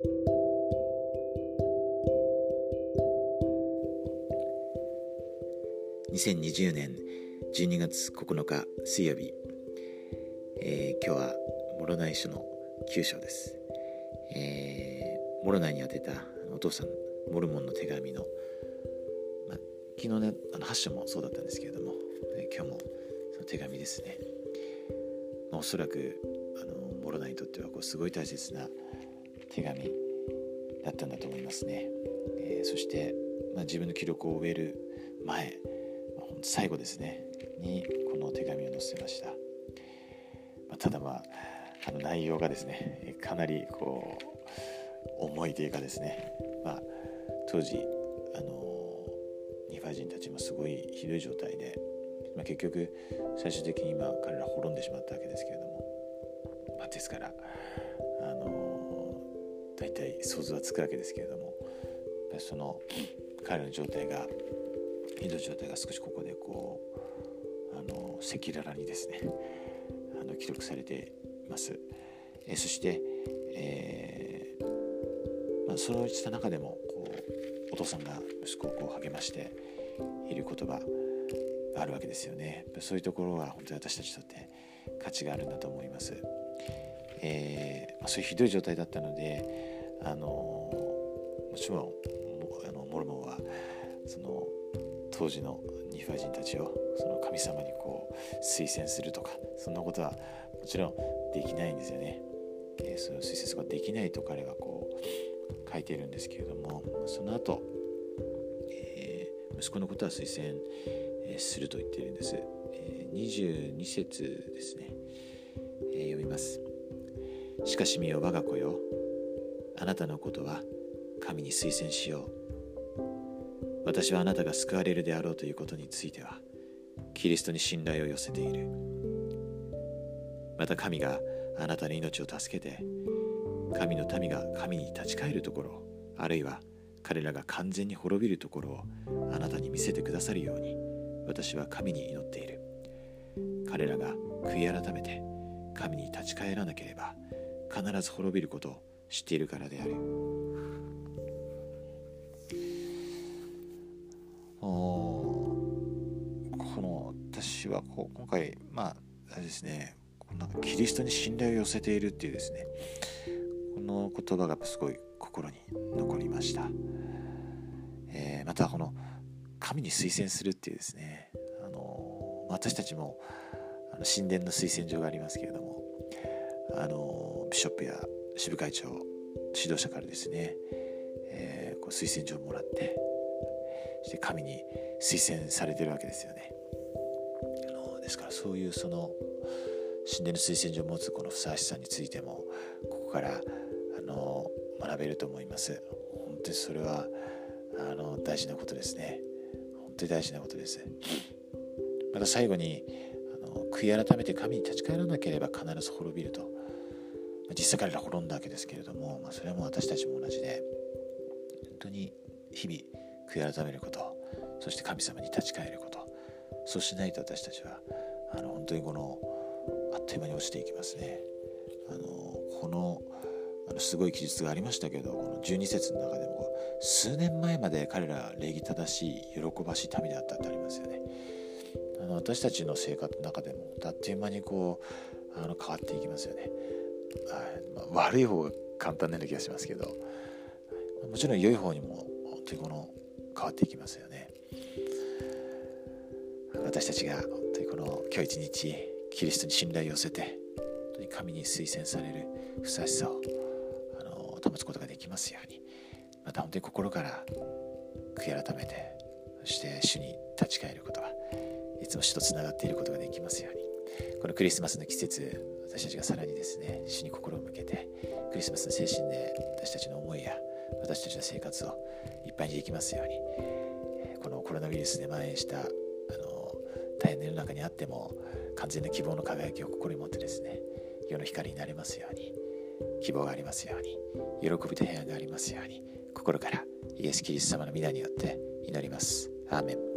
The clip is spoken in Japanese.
2020年12月9日水曜日、えー、今日はモロナイ書の9章です、えー、モロナイに宛てたお父さんモルモンの手紙の、まあ、昨日ねあの8章もそうだったんですけれども、えー、今日もその手紙ですね、まあ、おそらくあのモロナにとってはこうすごい大切な手紙だったんだと思いますね、えー、そして、まあ、自分の記録を終える前最後ですね。にこの手紙を載せました、まあ、ただまああの内容がですねかなりこう重いというかですね、まあ、当時あのニファ人たちもすごいひどい状態で、まあ、結局最終的に今彼ら滅んでしまったわけですけれども、まあ、ですからあの大体想像はつくわけですけれどもその彼の状態がひどい状態が少しここでこうあの赤裸々にですねあの記録されています。えそして、えー、まあ、そうした中でもこうお父さんが息子をこう励ましている言葉があるわけですよね。そういうところは本当に私たちにとって価値があるんだと思います。えー、そういうひどい状態だったのであのもちろんあのモルモンはその当時のニファ人たちをその神様にこう推薦するとかそんなことはもちろんできないんですよね。えー、その推薦ができないと彼はこう書いているんですけれどもその後、えー、息子のことは推薦、すると言っているんです。えー、22節ですね、えー、読みます。しかし見よ我が子よ。あなたのことは神に推薦しよう。私はあなたが救われるであろうということについてはキリストに信頼を寄せている。また神があなたの命を助けて神の民が神に立ち返るところあるいは彼らが完全に滅びるところをあなたに見せてくださるように私は神に祈っている。彼らが悔い改めて神に立ち返らなければ必ず滅びることを知っているからであるこの私はこう今回まああれですねなんかキリストに信頼を寄せているっていうですねこの言葉がすごい心に残りました、えー、またこの神に推薦するっていうですねあの私たちもあの神殿の推薦状がありますけれどもあのビショップや支部会長指導者からですね、えー、こう推薦状をもらってそして神に推薦されてるわけですよね。ですからそういうその神殿の推薦状を持つこのふさわしさについてもここからあの学べると思います。本当にそれはあの大事なことですね。本当に大事なことです。また最後にあの悔い改めて神に立ち返らなければ必ず滅びると。実際彼ら滅んだわけですけれども、まあ、それはもう私たちも同じで本当に日々悔い改めることそして神様に立ち返ることそうしないと私たちはあの本当にこのあっという間に落ちていきますね。あのこのあのすごい記述がありましたけどこの12節の中でも数年前まで彼ら礼儀正しい喜ばしい民であったってありますよね。あの私たちの生活の中でもあっという間にこうあの変わっていきますよね。まあ、悪い方が簡単なような気がしますけどもちろん良い方にも本当にこの変わっていきますよね。私たちが本当にこの今日一日キリストに信頼を寄せて本当に神に推薦されるふさわしさをあの保つことができますように。また本当に心から悔い改めてそして主に立ち返ることがいつも主とつながっていることができますように。このクリスマスの季節私たちがさらにですね主に心を向けてクリスマスの精神で私たちの思いや私たちの生活をいっぱいにできますようにこのコロナウイルスで蔓延したあの大変な世の中にあっても完全な希望の輝きを心に持ってですね世の光になりますように希望がありますように喜びと平安がありますように心からイエス・キリスト様の皆によって祈ります。アーメン